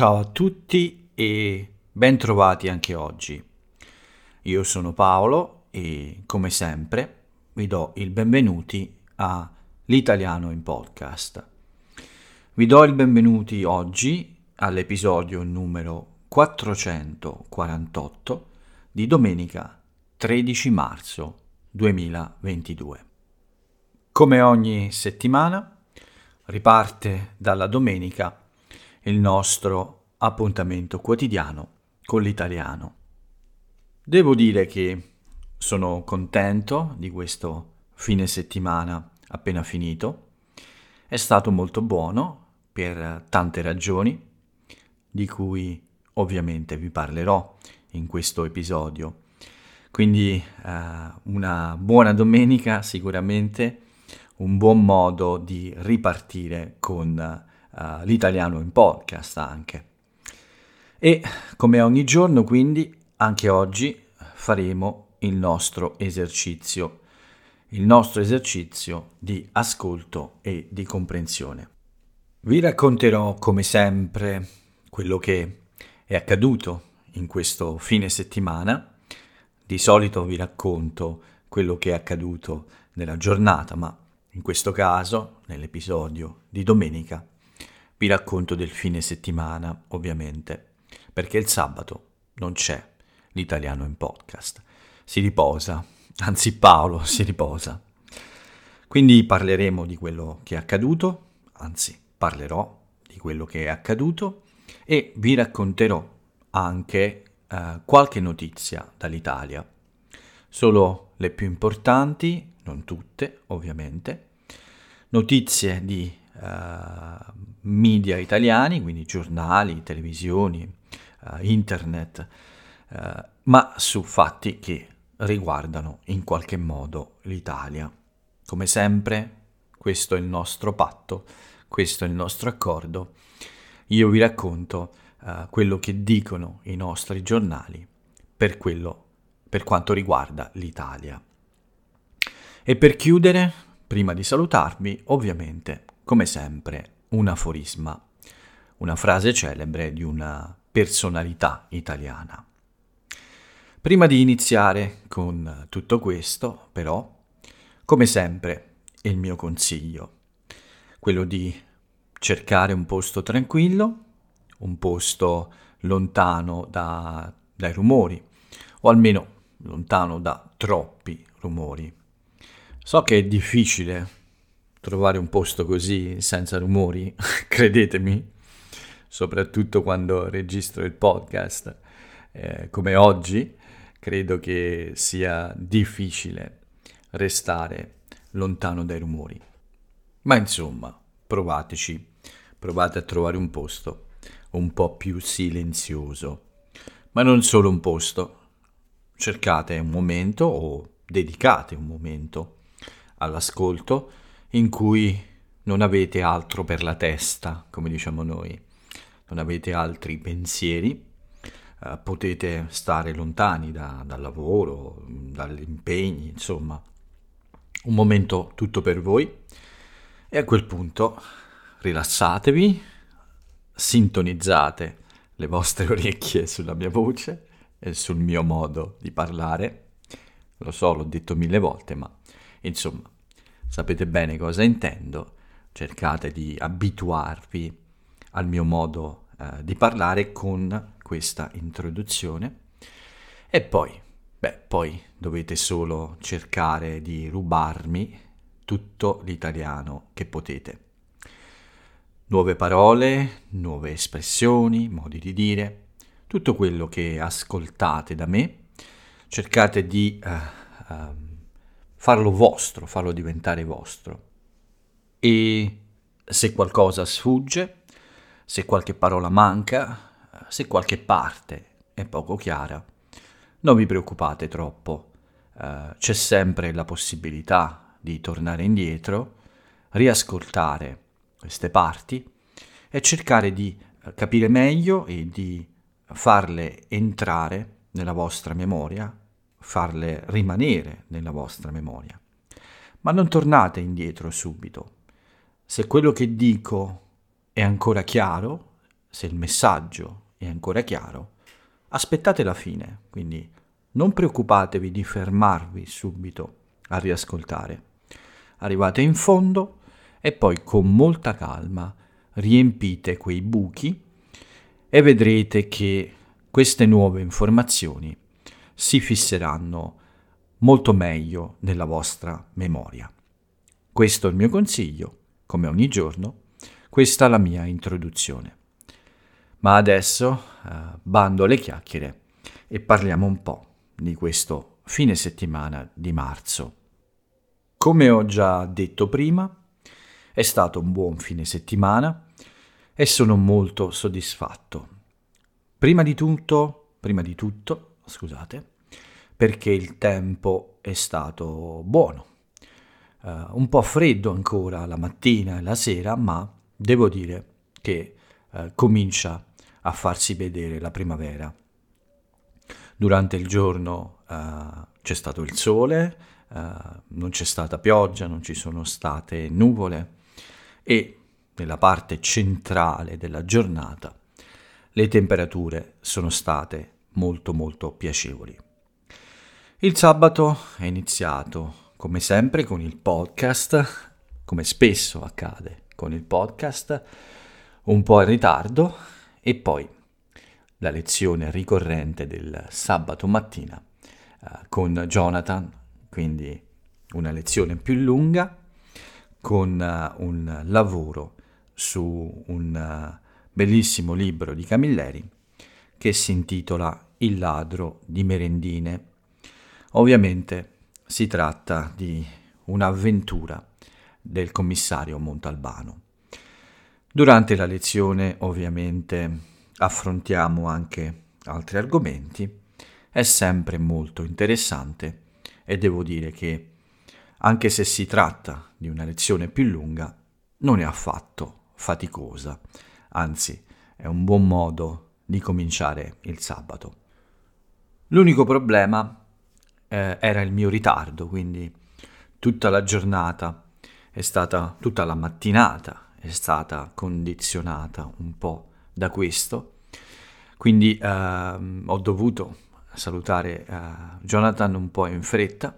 Ciao a tutti e ben trovati anche oggi. Io sono Paolo e come sempre vi do il benvenuti a L'Italiano in Podcast. Vi do il benvenuti oggi all'episodio numero 448 di domenica 13 marzo 2022. Come ogni settimana riparte dalla domenica il nostro appuntamento quotidiano con l'italiano. Devo dire che sono contento di questo fine settimana appena finito. È stato molto buono per tante ragioni, di cui ovviamente vi parlerò in questo episodio. Quindi eh, una buona domenica sicuramente, un buon modo di ripartire con uh, l'italiano in podcast anche. E come ogni giorno quindi anche oggi faremo il nostro esercizio, il nostro esercizio di ascolto e di comprensione. Vi racconterò come sempre quello che è accaduto in questo fine settimana. Di solito vi racconto quello che è accaduto nella giornata, ma in questo caso, nell'episodio di domenica, vi racconto del fine settimana, ovviamente, perché il sabato non c'è l'italiano in podcast. Si riposa, anzi Paolo si riposa. Quindi parleremo di quello che è accaduto, anzi parlerò di quello che è accaduto e vi racconterò anche eh, qualche notizia dall'Italia. Solo le più importanti, non tutte ovviamente, notizie di uh, media italiani, quindi giornali, televisioni, uh, internet, uh, ma su fatti che riguardano in qualche modo l'Italia. Come sempre, questo è il nostro patto, questo è il nostro accordo. Io vi racconto quello che dicono i nostri giornali per, quello, per quanto riguarda l'Italia. E per chiudere, prima di salutarvi, ovviamente come sempre, un aforisma, una frase celebre di una personalità italiana. Prima di iniziare con tutto questo, però, come sempre, il mio consiglio, quello di cercare un posto tranquillo, un posto lontano da, dai rumori, o almeno lontano da troppi rumori. So che è difficile trovare un posto così senza rumori, credetemi, soprattutto quando registro il podcast eh, come oggi, credo che sia difficile restare lontano dai rumori. Ma insomma, provateci, provate a trovare un posto un po' più silenzioso. Ma non solo un posto, cercate un momento o dedicate un momento all'ascolto in cui non avete altro per la testa, come diciamo noi, non avete altri pensieri, eh, potete stare lontani da, dal lavoro, dagli impegni, insomma, un momento tutto per voi e a quel punto rilassatevi, sintonizzate le vostre orecchie sulla mia voce e sul mio modo di parlare. Lo so, l'ho detto mille volte, ma insomma, sapete bene cosa intendo, cercate di abituarvi al mio modo eh, di parlare con questa introduzione e poi, beh, poi dovete solo cercare di rubarmi tutto l'italiano che potete. Nuove parole, nuove espressioni, modi di dire, tutto quello che ascoltate da me, cercate di uh, uh, farlo vostro, farlo diventare vostro. E se qualcosa sfugge, se qualche parola manca, se qualche parte è poco chiara, non vi preoccupate troppo, uh, c'è sempre la possibilità di tornare indietro, riascoltare queste parti e cercare di capire meglio e di farle entrare nella vostra memoria farle rimanere nella vostra memoria. Ma non tornate indietro subito. Se quello che dico è ancora chiaro, se il messaggio è ancora chiaro, aspettate la fine, quindi non preoccupatevi di fermarvi subito a riascoltare. Arrivate in fondo e poi con molta calma riempite quei buchi e vedrete che queste nuove informazioni si fisseranno molto meglio nella vostra memoria. Questo è il mio consiglio, come ogni giorno, questa la mia introduzione. Ma adesso eh, bando le chiacchiere e parliamo un po' di questo fine settimana di marzo. Come ho già detto prima, è stato un buon fine settimana e sono molto soddisfatto. Prima di tutto, prima di tutto, scusate, perché il tempo è stato buono. Uh, un po' freddo ancora la mattina e la sera, ma devo dire che uh, comincia a farsi vedere la primavera. Durante il giorno uh, c'è stato il sole, non c'è stata pioggia, non ci sono state nuvole e nella parte centrale della giornata le temperature sono state molto molto piacevoli. Il sabato è iniziato, come sempre, con il podcast, come spesso accade con il podcast, un po' in ritardo e poi la lezione ricorrente del sabato mattina eh, con Jonathan, quindi una lezione più lunga, con uh, un lavoro su un uh, bellissimo libro di Camilleri che si intitola Il ladro di merendine. Ovviamente si tratta di un'avventura del commissario Montalbano. Durante la lezione ovviamente affrontiamo anche altri argomenti, è sempre molto interessante e devo dire che anche se si tratta di una lezione più lunga, non è affatto faticosa, anzi è un buon modo di cominciare il sabato. L'unico problema eh, era il mio ritardo, quindi tutta la giornata è stata, tutta la mattinata è stata condizionata un po' da questo. Quindi eh, ho dovuto salutare eh, Jonathan un po' in fretta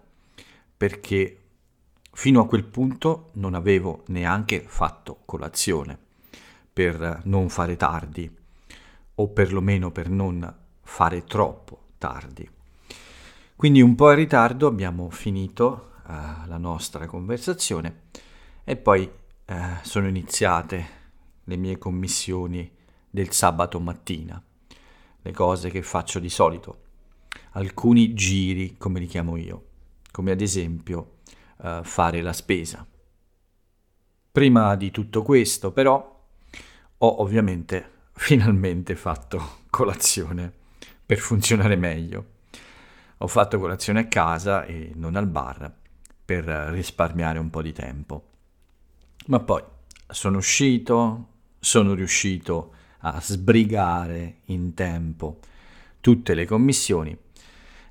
perché fino a quel punto non avevo neanche fatto colazione per non fare tardi o perlomeno per non fare troppo tardi. Quindi un po' in ritardo abbiamo finito uh, la nostra conversazione e poi uh, sono iniziate le mie commissioni del sabato mattina, le cose che faccio di solito, alcuni giri come li chiamo io, come ad esempio uh, fare la spesa. Prima di tutto questo però ho ovviamente finalmente fatto colazione per funzionare meglio ho fatto colazione a casa e non al bar per risparmiare un po' di tempo. Ma poi sono uscito, sono riuscito a sbrigare in tempo tutte le commissioni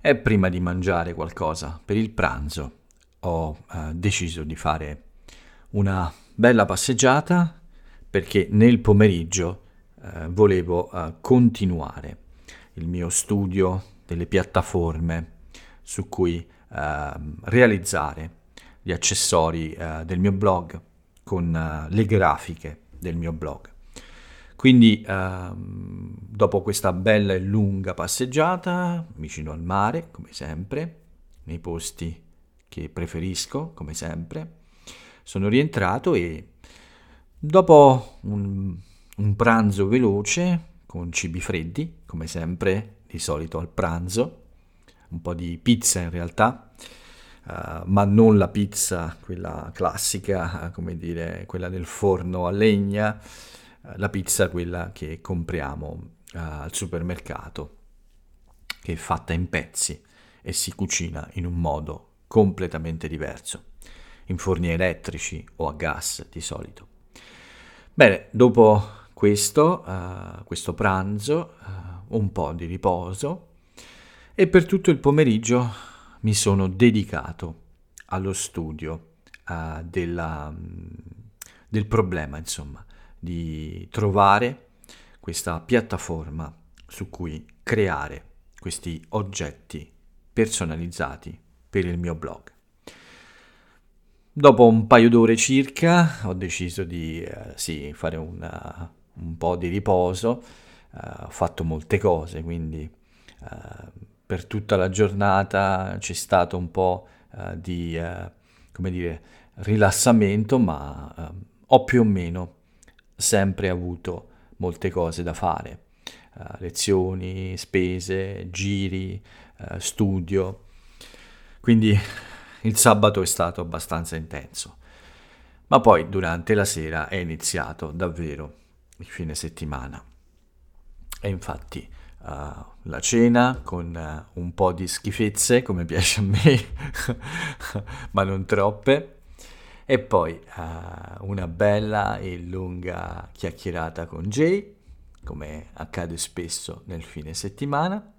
e prima di mangiare qualcosa per il pranzo ho eh, deciso di fare una bella passeggiata perché nel pomeriggio eh, volevo eh, continuare il mio studio delle piattaforme su cui eh, realizzare gli accessori eh, del mio blog con eh, le grafiche del mio blog. Quindi ehm, dopo questa bella e lunga passeggiata vicino al mare, come sempre, nei posti che preferisco, come sempre, sono rientrato e dopo un, un pranzo veloce con cibi freddi, come sempre di solito al pranzo, un po' di pizza in realtà, uh, ma non la pizza, quella classica, uh, come dire, quella del forno a legna, uh, la pizza quella che compriamo al supermercato, che è fatta in pezzi e si cucina in un modo completamente diverso, in forni elettrici o a gas di solito. Bene, dopo questo, questo pranzo, un po' di riposo e per tutto il pomeriggio mi sono dedicato allo studio uh, della, del problema, insomma, di trovare questa piattaforma su cui creare questi oggetti personalizzati per il mio blog. Dopo un paio d'ore circa ho deciso di eh, sì, fare una, un po' di riposo, eh, ho fatto molte cose, quindi eh, per tutta la giornata c'è stato un po' eh, di, eh, come dire, rilassamento, ma eh, ho più o meno sempre avuto molte cose da fare. Uh, lezioni, spese, giri, uh, studio. Quindi il sabato è stato abbastanza intenso. Ma poi durante la sera è iniziato davvero il fine settimana. E infatti uh, la cena con un po' di schifezze, come piace a me, ma non troppe e poi uh, una bella e lunga chiacchierata con Jay, come accade spesso nel fine settimana.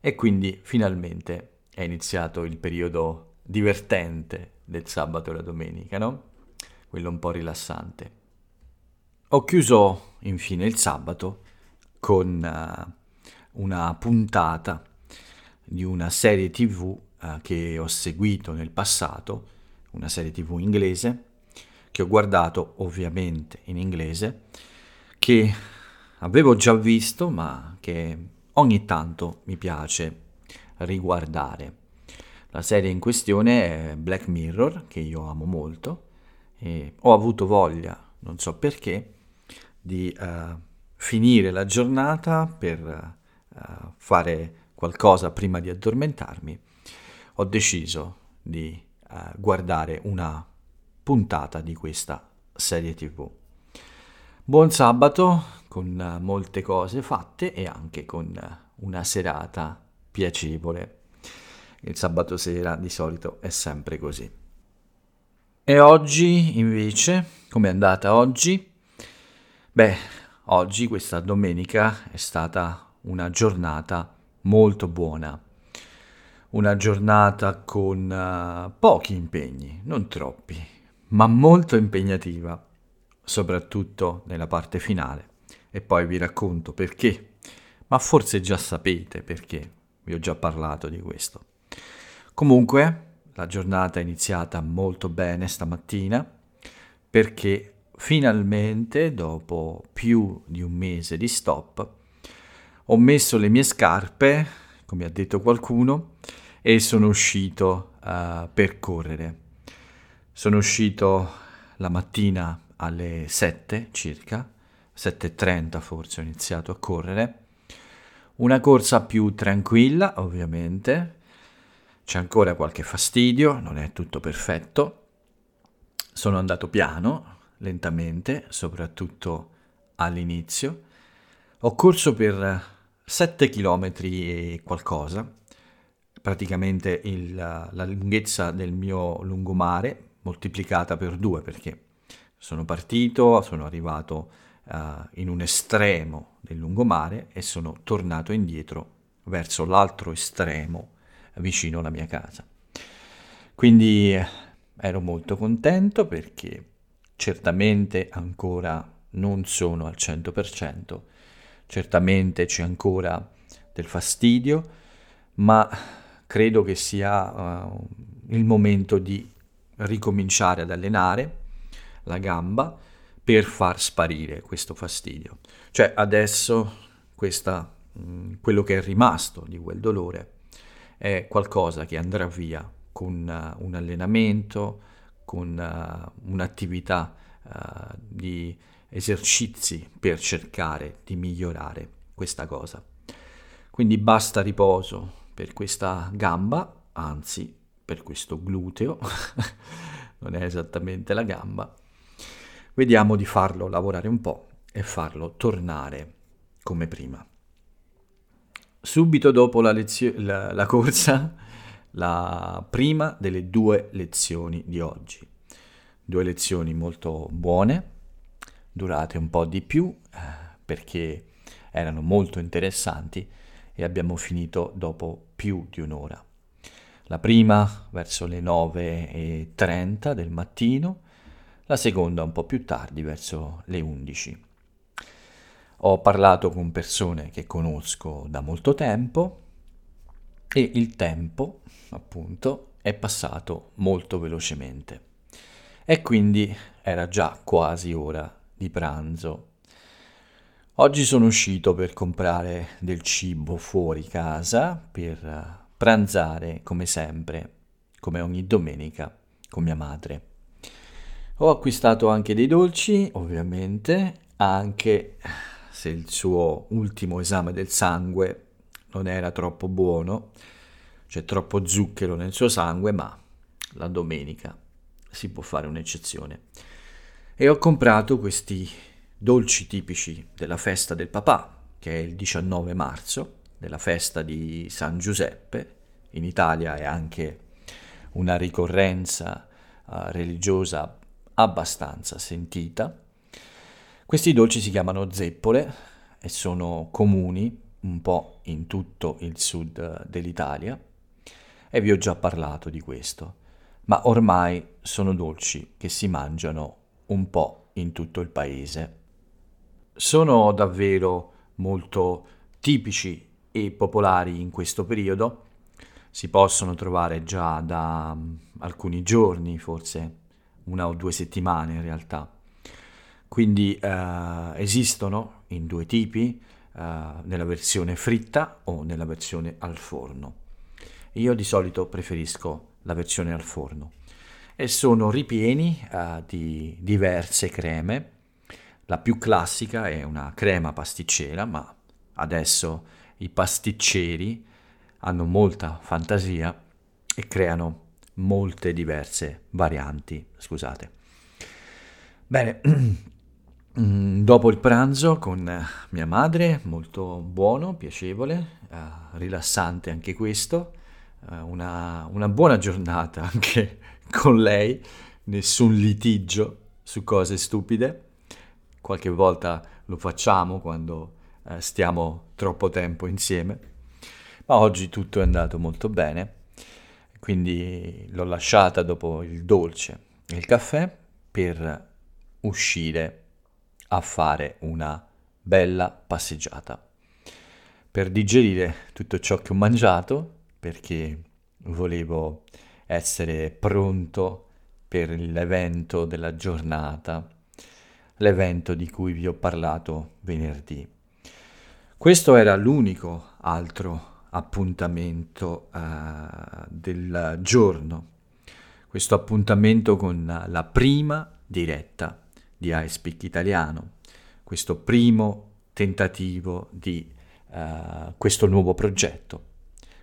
E quindi finalmente è iniziato il periodo divertente del sabato e la domenica, no? Quello un po' rilassante. Ho chiuso infine il sabato con uh, una puntata di una serie tv uh, che ho seguito nel passato una serie tv inglese che ho guardato ovviamente in inglese, che avevo già visto ma che ogni tanto mi piace riguardare. La serie in questione è Black Mirror, che io amo molto, e ho avuto voglia, non so perché, di uh, finire la giornata per uh, fare qualcosa prima di addormentarmi. Ho deciso di guardare una puntata di questa serie tv. Buon sabato con molte cose fatte e anche con una serata piacevole. Il sabato sera di solito è sempre così. E oggi invece, come è andata oggi? Beh, oggi, questa domenica, è stata una giornata molto buona una giornata con uh, pochi impegni, non troppi, ma molto impegnativa, soprattutto nella parte finale. E poi vi racconto perché, ma forse già sapete perché, vi ho già parlato di questo. Comunque, la giornata è iniziata molto bene stamattina perché finalmente, dopo più di un mese di stop, ho messo le mie scarpe, come ha detto qualcuno, e sono uscito uh, per correre. Sono uscito la mattina alle 7 circa, 7.30 forse ho iniziato a correre. Una corsa più tranquilla, ovviamente. C'è ancora qualche fastidio, non è tutto perfetto. Sono andato piano, lentamente, soprattutto all'inizio. Ho corso per 7 km e qualcosa, praticamente il, la lunghezza del mio lungomare moltiplicata per due perché sono partito, sono arrivato uh, in un estremo del lungomare e sono tornato indietro verso l'altro estremo vicino alla mia casa. Quindi eh, ero molto contento perché certamente ancora non sono al 100%, certamente c'è ancora del fastidio, ma credo che sia uh, il momento di ricominciare ad allenare la gamba per far sparire questo fastidio. Cioè adesso questa, mh, mm, quello che è rimasto di quel dolore è qualcosa che andrà via con uh, un allenamento, con uh, un'attività di esercizi per cercare di migliorare questa cosa. Quindi basta riposo, per questa gamba, anzi per questo gluteo, non è esattamente la gamba, vediamo di farlo lavorare un po' e farlo tornare come prima. Subito dopo la, lezio- la, la corsa, la prima delle due lezioni di oggi. Due lezioni molto buone, durate un po' di più eh, perché erano molto interessanti e abbiamo finito dopo più di un'ora. La prima verso le 9.30 del mattino, la seconda un po' più tardi verso le 11. ho parlato con persone che conosco da molto tempo e il tempo, appunto, è passato molto velocemente. E quindi era già quasi ora di pranzo. Oggi sono uscito per comprare del cibo fuori casa per pranzare come sempre, come ogni domenica, con mia madre. Ho acquistato anche dei dolci, ovviamente, anche se il suo ultimo esame del sangue non era troppo buono, c'è troppo zucchero nel suo sangue, ma la domenica si può fare un'eccezione. E ho comprato questi dolci tipici della festa del papà, che è il 19 marzo, della festa di San Giuseppe. In Italia è anche una ricorrenza uh, religiosa abbastanza sentita. Questi dolci si chiamano zeppole e sono comuni un po' in tutto il sud dell'Italia e vi ho già parlato di questo, ma ormai sono dolci che si mangiano un po' in tutto il paese. Sono davvero molto tipici e popolari in questo periodo, si possono trovare già da um, alcuni giorni, forse una o due settimane in realtà. Quindi eh, esistono in due tipi, eh, nella versione fritta o nella versione al forno. Io di solito preferisco la versione al forno e sono ripieni eh, di diverse creme. La più classica è una crema pasticcera, ma adesso i pasticceri hanno molta fantasia e creano molte diverse varianti, scusate. Bene, dopo il pranzo con mia madre, molto buono, piacevole, uh, rilassante anche questo, uh, una, una buona giornata anche con lei, nessun litigio su cose stupide, qualche volta lo facciamo quando uh, stiamo troppo tempo insieme, ma oggi tutto è andato molto bene. Quindi l'ho lasciata dopo il dolce e il caffè per uscire a fare una bella passeggiata. Per digerire tutto ciò che ho mangiato perché volevo essere pronto per l'evento della giornata, l'evento di cui vi ho parlato venerdì. Questo era l'unico altro appuntamento uh, del giorno, questo appuntamento con la prima diretta di iSpeak Italiano, questo primo tentativo di uh, questo nuovo progetto,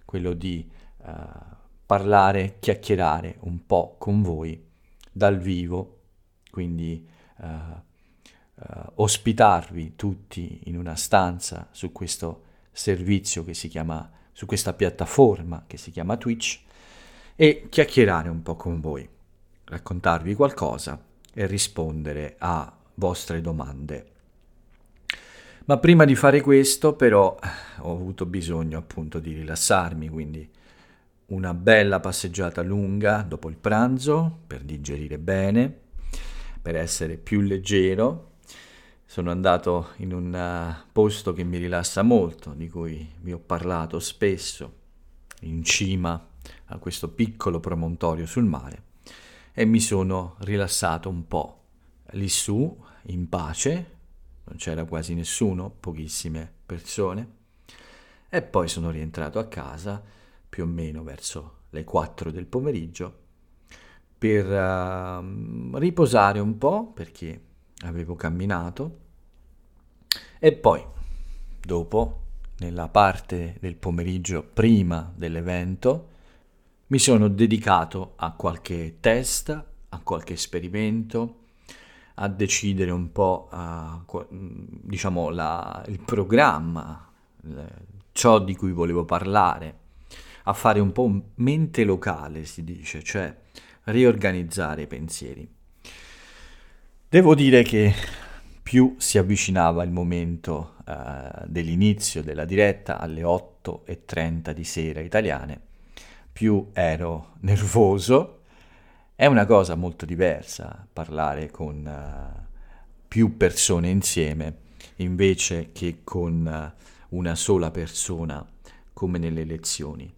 quello di uh, parlare, chiacchierare un po' con voi dal vivo, quindi ospitarvi tutti in una stanza su questo servizio che si chiama su questa piattaforma che si chiama Twitch e chiacchierare un po' con voi, raccontarvi qualcosa e rispondere a vostre domande. Ma prima di fare questo però ho avuto bisogno appunto di rilassarmi, quindi una bella passeggiata lunga dopo il pranzo per digerire bene, per essere più leggero. Sono andato in un uh, posto che mi rilassa molto, di cui vi ho parlato spesso, in cima a questo piccolo promontorio sul mare, e mi sono rilassato un po' lì su, in pace, non c'era quasi nessuno, pochissime persone, e poi sono rientrato a casa più o meno verso le 4 del pomeriggio per uh, riposare un po' perché avevo camminato e poi, dopo, nella parte del pomeriggio prima dell'evento, mi sono dedicato a qualche test, a qualche esperimento, a decidere un po' uh, diciamo la, il programma, ciò di cui volevo parlare, a fare un po' mente locale, si dice, cioè riorganizzare i pensieri. Devo dire che più si avvicinava il momento uh, dell'inizio della diretta alle 8.30 di sera italiane, più ero nervoso. È una cosa molto diversa parlare con uh, più persone insieme invece che con una sola persona come nelle lezioni.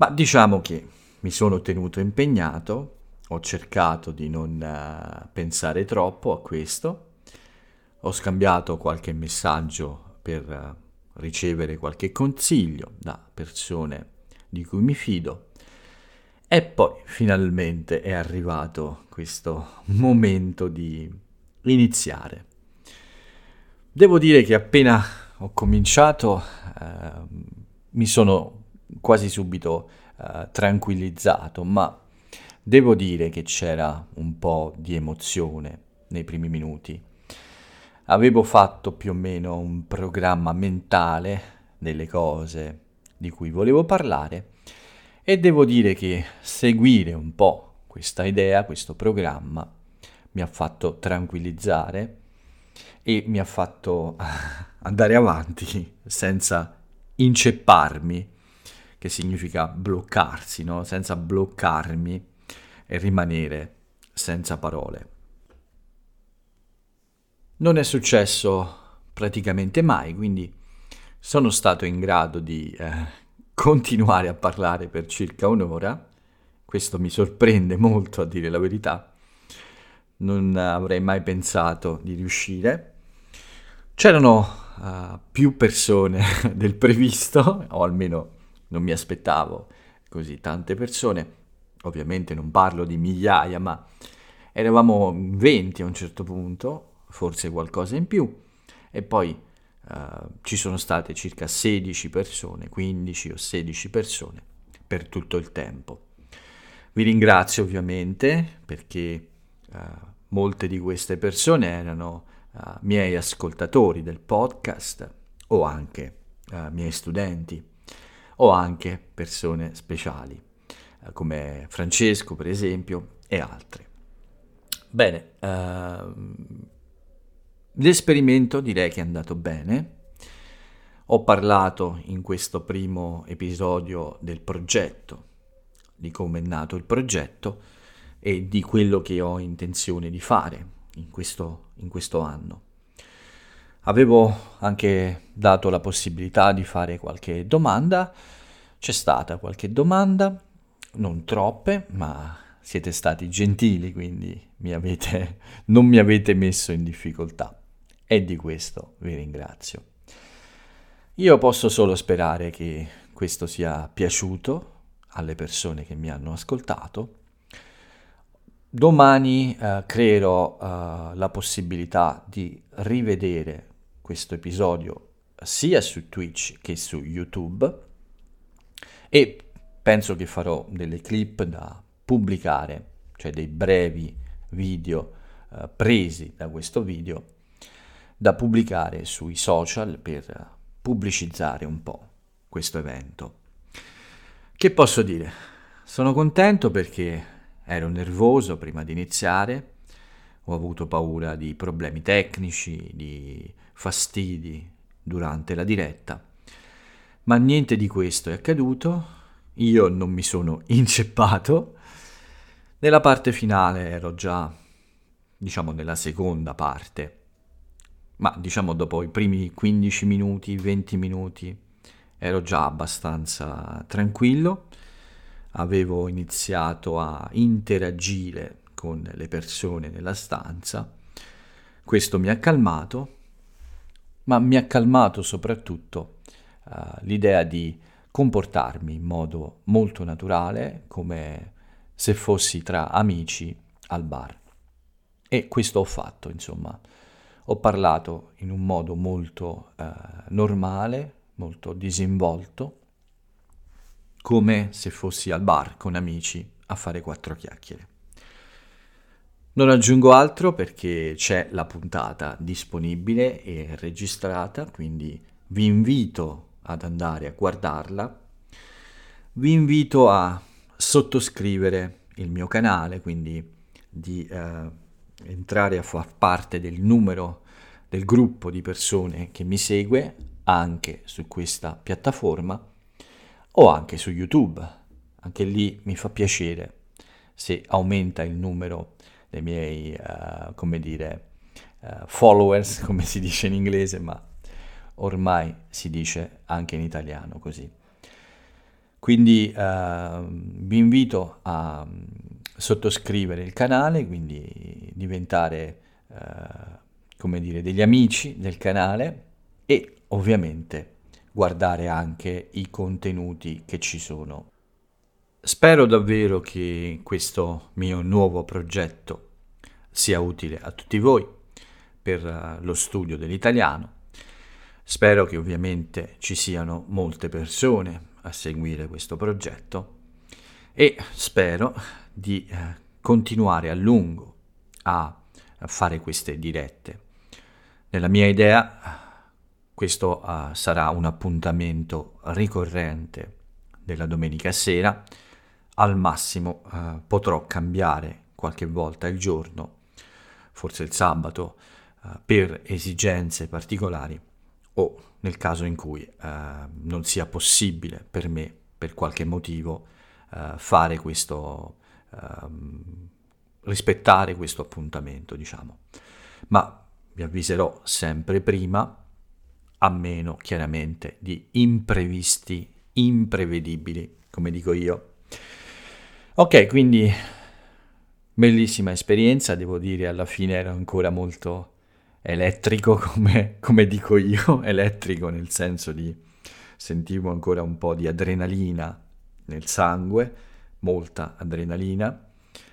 Ma diciamo che mi sono tenuto impegnato, ho cercato di non uh, pensare troppo a questo, ho scambiato qualche messaggio per uh, ricevere qualche consiglio da persone di cui mi fido e poi finalmente è arrivato questo momento di iniziare. Devo dire che appena ho cominciato eh, mi sono quasi subito eh, tranquillizzato, ma devo dire che c'era un po' di emozione nei primi minuti. Avevo fatto più o meno un programma mentale delle cose di cui volevo parlare e devo dire che seguire un po' questa idea, questo programma, mi ha fatto tranquillizzare e mi ha fatto andare avanti senza incepparmi che significa bloccarsi, no? senza bloccarmi e rimanere senza parole. Non è successo praticamente mai, quindi sono stato in grado di eh, continuare a parlare per circa un'ora. Questo mi sorprende molto a dire la verità. Non avrei mai pensato di riuscire. C'erano uh, più persone del previsto, o almeno non mi aspettavo così tante persone, ovviamente non parlo di migliaia, ma eravamo 20 a un certo punto, forse qualcosa in più, e poi uh, ci sono state circa 16 persone, 15 o 16 persone per tutto il tempo. Vi ringrazio ovviamente perché uh, molte di queste persone erano uh, miei ascoltatori del podcast o anche miei studenti o anche persone speciali, eh, come Francesco per esempio e altri. Bene, ehm, l'esperimento direi che è andato bene. Ho parlato in questo primo episodio del progetto, di come è nato il progetto e di quello che ho intenzione di fare in questo, in questo anno. Avevo anche dato la possibilità di fare qualche domanda, c'è stata qualche domanda, non troppe, ma siete stati gentili, quindi mi avete, non mi avete messo in difficoltà e di questo vi ringrazio. Io posso solo sperare che questo sia piaciuto alle persone che mi hanno ascoltato. Domani eh, creerò eh, la possibilità di rivedere questo episodio sia su Twitch che su YouTube e penso che farò delle clip da pubblicare, cioè dei brevi video eh, presi da questo video da pubblicare sui social per pubblicizzare un po' questo evento. Che posso dire? Sono contento perché ero nervoso prima di iniziare, ho avuto paura di problemi tecnici, di fastidi durante la diretta, ma niente di questo è accaduto, io non mi sono inceppato, nella parte finale ero già, diciamo, nella seconda parte, ma diciamo dopo i primi 15 minuti, 20 minuti, ero già abbastanza tranquillo, avevo iniziato a interagire con le persone nella stanza, questo mi ha calmato ma mi ha calmato soprattutto uh, l'idea di comportarmi in modo molto naturale, come se fossi tra amici al bar. E questo ho fatto, insomma. Ho parlato in un modo molto uh, normale, molto disinvolto, come se fossi al bar con amici a fare quattro chiacchiere. Non aggiungo altro perché c'è la puntata disponibile e registrata, quindi vi invito ad andare a guardarla. Vi invito a sottoscrivere il mio canale, quindi di eh, entrare a far parte del numero del gruppo di persone che mi segue anche su questa piattaforma o anche su YouTube. Anche lì mi fa piacere se aumenta il numero dei miei, uh, come dire, uh, followers, come si dice in inglese, ma ormai si dice anche in italiano così. Quindi uh, vi invito a um, sottoscrivere il canale, quindi diventare, uh, come dire, degli amici del canale e ovviamente guardare anche i contenuti che ci sono. Spero davvero che questo mio nuovo progetto sia utile a tutti voi per uh, lo studio dell'italiano. Spero che ovviamente ci siano molte persone a seguire questo progetto e spero di uh, continuare a lungo a, fare queste dirette. Nella mia idea questo uh, sarà un appuntamento ricorrente della domenica sera, al massimo potrò cambiare qualche volta il giorno forse il sabato, uh, per esigenze particolari o nel caso in cui uh, non sia possibile per me, per qualche motivo, uh, fare questo, ehm, rispettare questo appuntamento, diciamo. Ma vi avviserò sempre prima, a meno chiaramente di imprevisti, imprevedibili, come dico io. Ok, quindi Bellissima esperienza, devo dire, alla fine ero ancora molto elettrico, come, come dico io, elettrico nel senso di sentivo ancora un po' di adrenalina nel sangue, molta adrenalina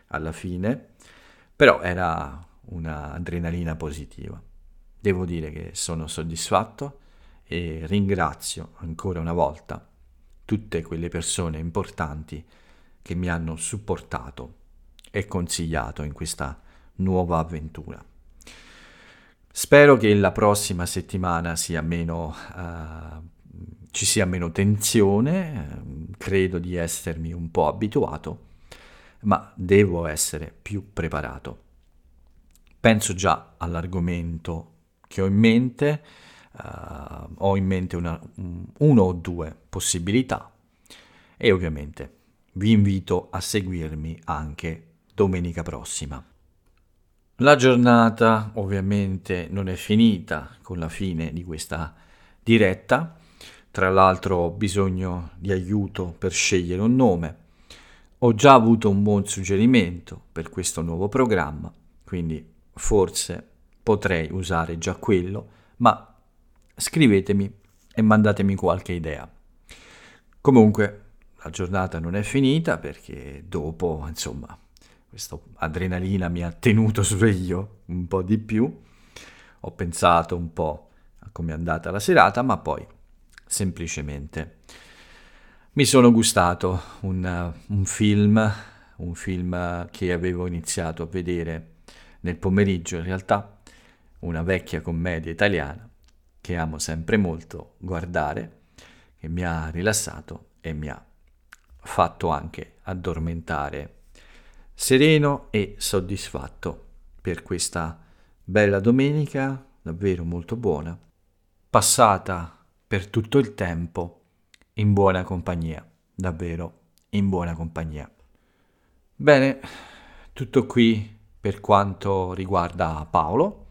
alla fine, però era un'adrenalina positiva. Devo dire che sono soddisfatto e ringrazio ancora una volta tutte quelle persone importanti che mi hanno supportato e consigliato in questa nuova avventura. Spero che la prossima settimana sia meno, uh, ci sia meno tensione, credo di essermi un po' abituato, ma devo essere più preparato. Penso già all'argomento che ho in mente, uh, ho in mente una, uno o due possibilità e ovviamente vi invito a seguirmi anche domenica prossima. La giornata ovviamente non è finita con la fine di questa diretta, tra l'altro ho bisogno di aiuto per scegliere un nome. Ho già avuto un buon suggerimento per questo nuovo programma, quindi forse potrei usare già quello, ma scrivetemi e mandatemi qualche idea. Comunque la giornata non è finita perché dopo, insomma, questa adrenalina mi ha tenuto sveglio un po' di più. Ho pensato un po' a come è andata la serata, ma poi semplicemente mi sono gustato un, un film, un film che avevo iniziato a vedere nel pomeriggio, in realtà una vecchia commedia italiana che amo sempre molto guardare, che mi ha rilassato e mi ha fatto anche addormentare sereno e soddisfatto per questa bella domenica, davvero molto buona, passata per tutto il tempo in buona compagnia, davvero in buona compagnia. Bene, tutto qui per quanto riguarda Paolo.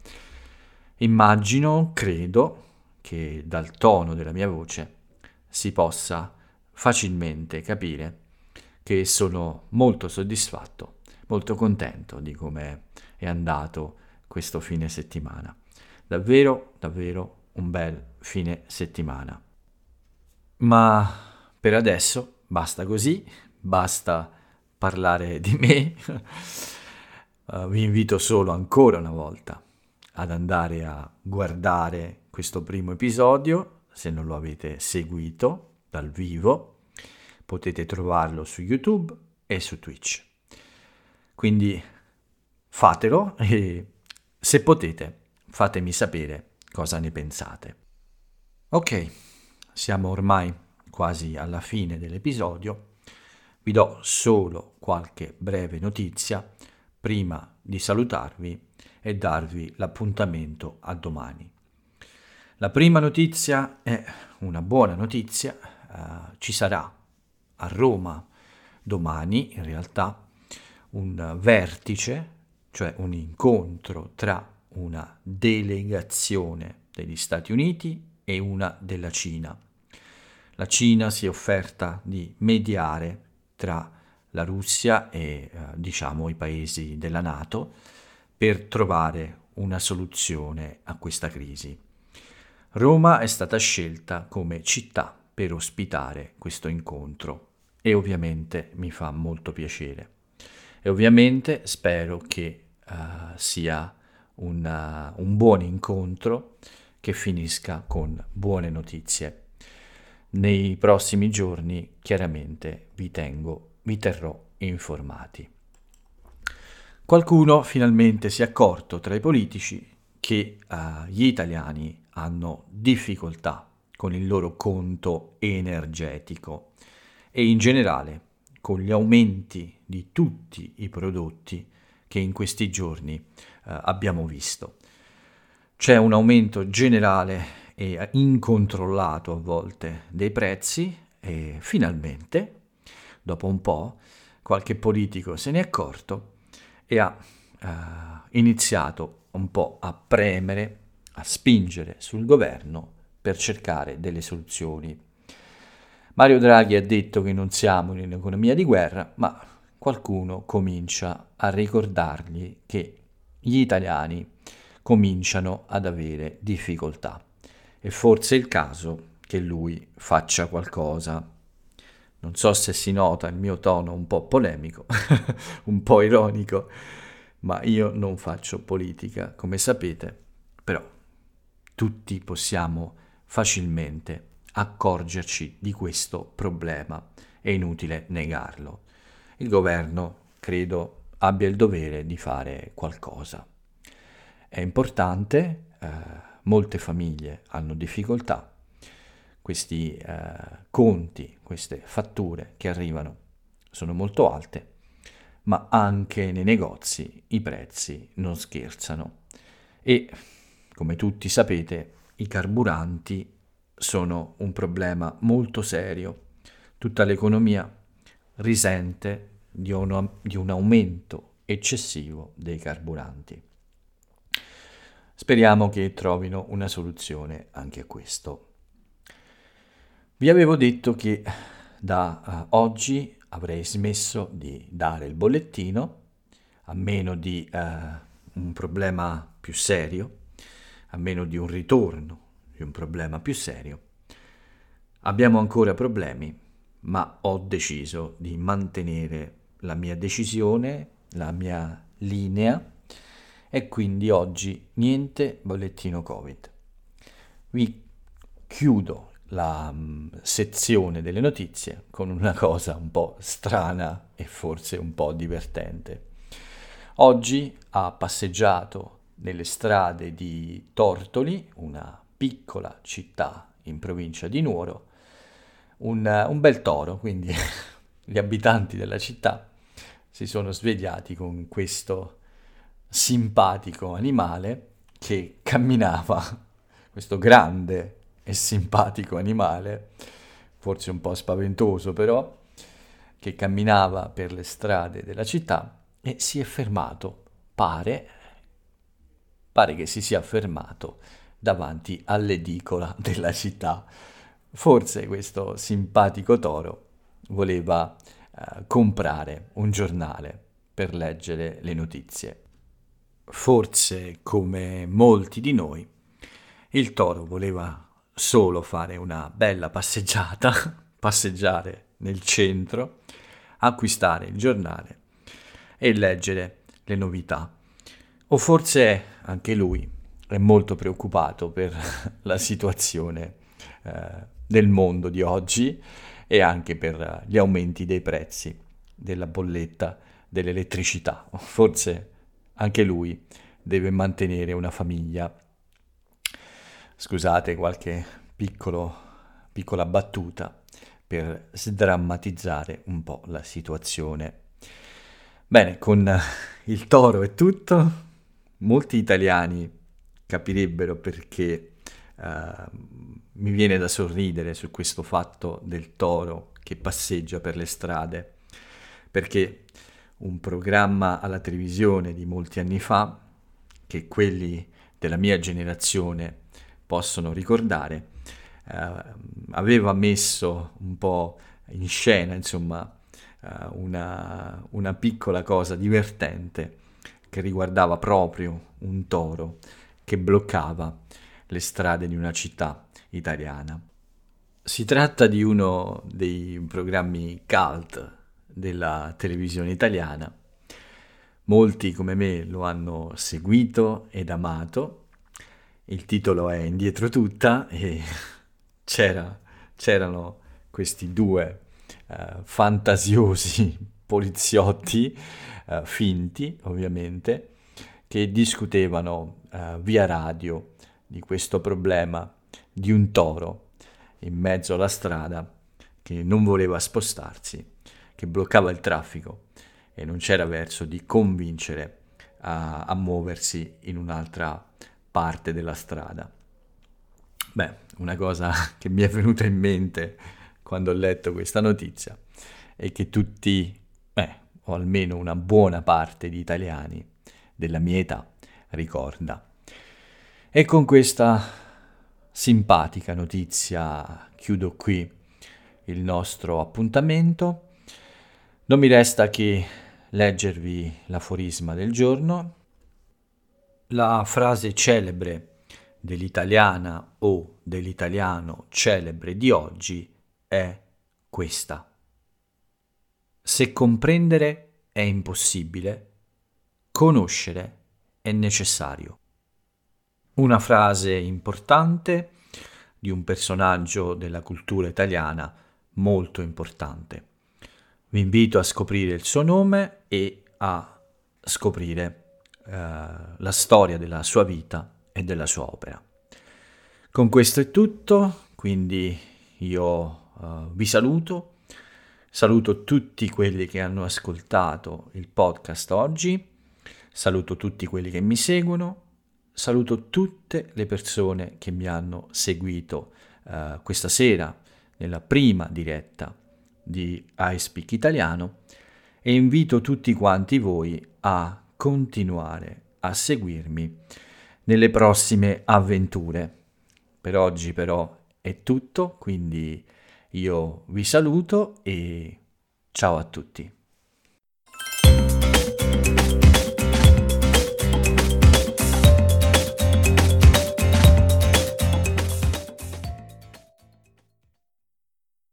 Immagino, credo, che dal tono della mia voce si possa facilmente capire che sono molto soddisfatto molto contento di come è andato questo fine settimana. Davvero, davvero un bel fine settimana. Ma per adesso basta così, basta parlare di me. uh, vi invito solo ancora una volta ad andare a guardare questo primo episodio, se non lo avete seguito dal vivo. Potete trovarlo su YouTube e su Twitch. Quindi fatelo e se potete fatemi sapere cosa ne pensate. Ok, siamo ormai quasi alla fine dell'episodio. Vi do solo qualche breve notizia prima di salutarvi e darvi l'appuntamento a domani. La prima notizia è una buona notizia, ci sarà a Roma domani in realtà un vertice, cioè un incontro tra una delegazione degli Stati Uniti e una della Cina. La Cina si è offerta di mediare tra la Russia e eh, diciamo i paesi della Nato per trovare una soluzione a questa crisi. Roma è stata scelta come città per ospitare questo incontro e ovviamente mi fa molto piacere. E ovviamente spero che uh, sia una, un buon incontro che finisca con buone notizie. Nei prossimi giorni chiaramente vi, tengo, vi terrò informati. Qualcuno finalmente si è accorto tra i politici che uh, gli italiani hanno difficoltà con il loro conto energetico e in generale con gli aumenti di tutti i prodotti che in questi giorni uh, abbiamo visto. C'è un aumento generale e incontrollato a volte dei prezzi e finalmente, dopo un po', qualche politico se ne è accorto e ha uh, iniziato un po' a premere, a spingere sul governo per cercare delle soluzioni. Mario Draghi ha detto che non siamo in un'economia di guerra, ma qualcuno comincia a ricordargli che gli italiani cominciano ad avere difficoltà e forse è il caso che lui faccia qualcosa. Non so se si nota il mio tono un po' polemico, un po' ironico, ma io non faccio politica, come sapete, però tutti possiamo facilmente accorgerci di questo problema, è inutile negarlo. Il governo, credo, abbia il dovere di fare qualcosa. È importante, eh, molte famiglie hanno difficoltà, questi eh, conti, queste fatture che arrivano sono molto alte, ma anche nei negozi i prezzi non scherzano. E, come tutti sapete, i carburanti sono un problema molto serio. Tutta l'economia risente di un, di un aumento eccessivo dei carburanti. Speriamo che trovino una soluzione anche a questo. Vi avevo detto che da uh, oggi avrei smesso di dare il bollettino, a meno di uh, un problema più serio, a meno di un ritorno di un problema più serio. Abbiamo ancora problemi, ma ho deciso di mantenere la mia decisione, la mia linea e quindi oggi niente bollettino Covid. Vi chiudo la um, sezione delle notizie con una cosa un po' strana e forse un po' divertente. Oggi ha passeggiato nelle strade di Tortoli, una piccola città in provincia di Nuoro, un, un bel toro, quindi gli abitanti della città si sono svegliati con questo simpatico animale che camminava, questo grande e simpatico animale, forse un po' spaventoso però, che camminava per le strade della città e si è fermato, pare, pare che si sia fermato davanti all'edicola della città. Forse questo simpatico toro voleva eh, comprare un giornale per leggere le notizie. Forse, come molti di noi, il toro voleva solo fare una bella passeggiata, passeggiare nel centro, acquistare il giornale e leggere le novità. O forse anche lui è molto preoccupato per la situazione eh, del mondo di oggi e anche per gli aumenti dei prezzi della bolletta dell'elettricità. Forse anche lui deve mantenere una famiglia Scusate qualche piccolo, piccola battuta per sdrammatizzare un po' la situazione. Bene, con il toro è tutto. Molti italiani capirebbero perché uh, mi viene da sorridere su questo fatto del toro che passeggia per le strade, perché un programma alla televisione di molti anni fa che quelli della mia generazione possono ricordare, eh, aveva messo un po' in scena, insomma, eh, una, una piccola cosa divertente che riguardava proprio un toro che bloccava le strade di una città italiana. Si tratta di uno dei programmi cult della televisione italiana. Molti come me lo hanno seguito ed amato. Il titolo è Indietro tutta e c'era, c'erano questi due uh, fantasiosi poliziotti, uh, finti ovviamente, che discutevano uh, via radio di questo problema di un toro in mezzo alla strada che non voleva spostarsi, che bloccava il traffico e non c'era verso di convincere a, a muoversi in un'altra parte della strada. Beh, una cosa che mi è venuta in mente quando ho letto questa notizia è che tutti, eh, o almeno una buona parte di italiani della mia età, ricorda. E con questa simpatica notizia chiudo qui il nostro appuntamento. Non mi resta che leggervi l'aforisma del giorno. La frase celebre dell'italiana o dell'italiano celebre di oggi è questa. Se comprendere è impossibile, conoscere è necessario. Una frase importante di un personaggio della cultura italiana molto importante. Vi invito a scoprire il suo nome e a scoprire eh, la storia della sua vita e della sua opera. Con questo è tutto, quindi io uh, vi saluto, saluto tutti quelli che hanno ascoltato il podcast oggi, saluto tutti quelli che mi seguono saluto tutte le persone che mi hanno seguito uh, questa sera nella prima diretta di I Speak Italiano e invito tutti quanti voi a continuare a seguirmi nelle prossime avventure. Per oggi però è tutto, quindi io vi saluto e ciao a tutti.